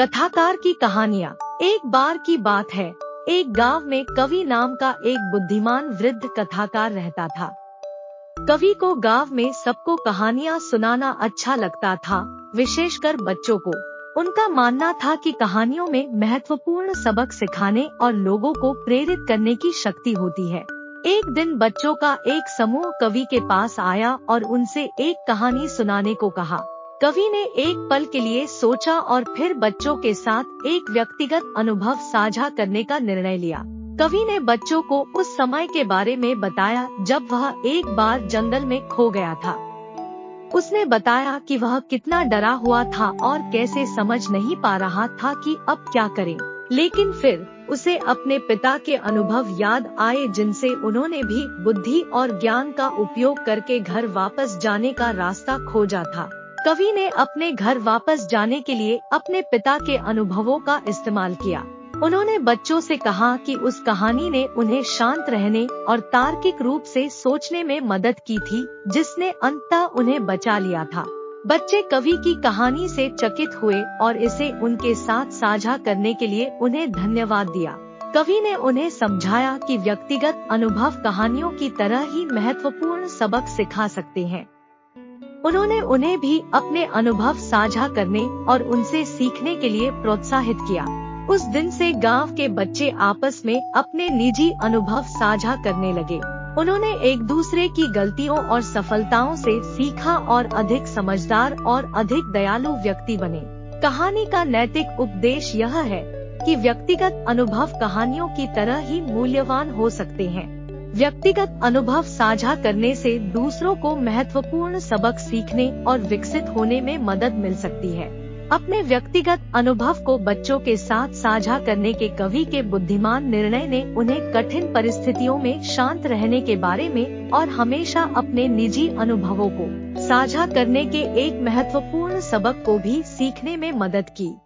कथाकार की कहानियाँ। एक बार की बात है। एक गाँव में कवि नाम का एक बुद्धिमान वृद्ध कथाकार रहता था। कवि को गाँव में सबको कहानियाँ सुनाना अच्छा लगता था, विशेषकर बच्चों को। उनका मानना था कि कहानियों में महत्वपूर्ण सबक सिखाने और लोगों को प्रेरित करने की शक्ति होती है। एक दिन बच्चों का एक समूह कवि के पास आया और उनसे एक कहानी सुनाने को कहा। कवि ने एक पल के लिए सोचा और फिर बच्चों के साथ एक व्यक्तिगत अनुभव साझा करने का निर्णय लिया। कवि ने बच्चों को उस समय के बारे में बताया जब वह एक बार जंगल में खो गया था। उसने बताया कि वह कितना डरा हुआ था और कैसे समझ नहीं पा रहा था कि अब क्या करें। लेकिन फिर उसे अपने पिता के अनुभव याद आए जिनसे उन्होंने भी बुद्धि और ज्ञान का उपयोग करके घर वापस जाने का रास्ता खोजा था। कवि ने अपने घर वापस जाने के लिए अपने पिता के अनुभवों का इस्तेमाल किया। उन्होंने बच्चों से कहा कि उस कहानी ने उन्हें शांत रहने और तार्किक रूप से सोचने में मदद की थी, जिसने अंततः उन्हें बचा लिया था। बच्चे कवि की कहानी से चकित हुए और इसे उनके साथ साझा करने के लिए उन्हें धन्यवाद दिया। कवि ने उन्हें समझाया कि व्यक्तिगत अनुभव कहानियों की तरह ही महत्वपूर्ण सबक सिखा सकते हैं। उन्होंने उन्हें भी अपने अनुभव साझा करने और उनसे सीखने के लिए प्रोत्साहित किया। उस दिन से गाँव के बच्चे आपस में अपने निजी अनुभव साझा करने लगे। उन्होंने एक दूसरे की गलतियों और सफलताओं से सीखा और अधिक समझदार और अधिक दयालु व्यक्ति बने। कहानी का नैतिक उपदेश यह है कि व्यक्तिगत अनुभव कहानियों की तरह ही मूल्यवान हो सकते हैं। व्यक्तिगत अनुभव साझा करने से दूसरों को महत्वपूर्ण सबक सीखने और विकसित होने में मदद मिल सकती है। अपने व्यक्तिगत अनुभव को बच्चों के साथ साझा करने के कवि के बुद्धिमान निर्णय ने उन्हें कठिन परिस्थितियों में शांत रहने के बारे में और हमेशा अपने निजी अनुभवों को साझा करने के एक महत्वपूर्ण सबक को भी सीखने में मदद की।